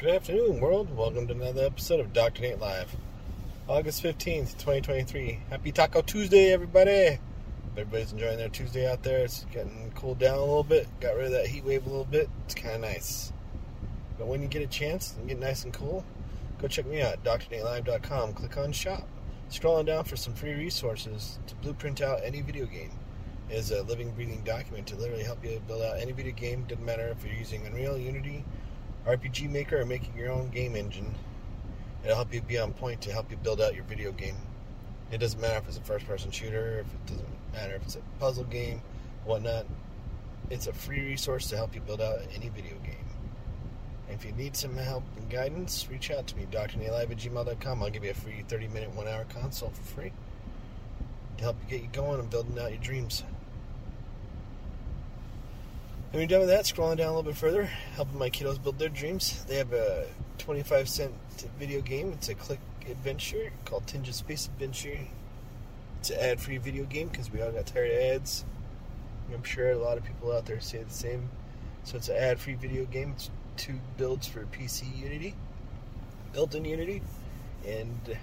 Good afternoon, world. Welcome to another episode of Dr. Nate Live. August 15th, 2023. Happy Taco Tuesday, everybody. Everybody's enjoying their Tuesday out there. It's getting cooled down a little bit. Got rid of that heat wave a little bit. It's kind of nice. But when you get a chance and get nice and cool, go check me out, drnatelive.com. Click on shop. Scrolling down for some free resources to blueprint out any video game. It is a living, breathing document to literally help you build out any video game. Doesn't matter if you're using Unreal, Unity, RPG Maker, or making your own game engine. It'll help you be on point to help you build out your video game. It doesn't matter if it's a first person shooter, if it doesn't matter if it's a puzzle game, whatnot. It's a free resource to help you build out any video game. And if you need some help and guidance, reach out to me, drnatelive at gmail.com. I'll give you a free 30 minute, one hour consult for free to help you get you going and building out your dreams. When you're done with that, scrolling down a little bit further, helping my kiddos build their dreams. They have a 25 cent video game. It's a click adventure called Tinge of Space Adventure. It's an ad free video game because we all got tired of ads. I'm sure a lot of people out there say the same. So it's an ad free video game. It's two builds for PC Unity, built in Unity, and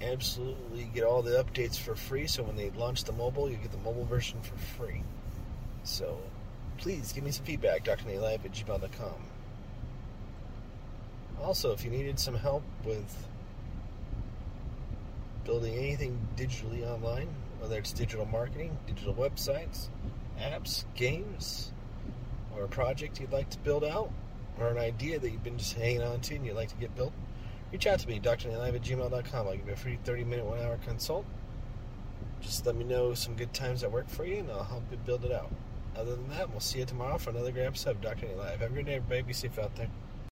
absolutely get all the updates for free. So when they launch the mobile, you get the mobile version for free. So please give me some feedback, drnatelive at gmail.com. Also, if you needed some help with building anything digitally online, whether it's digital marketing, digital websites, apps, games, or a project you'd like to build out, or an idea that you've been just hanging on to and you'd like to get built, reach out to me, drnatelive at gmail.com. I'll give you a free 30 minute, one hour consult. Just let me know some good times that work for you, and I'll help you build it out. Other than that, we'll see you tomorrow for another great episode of Dr. Live. Have a good day, everybody. Be safe out there.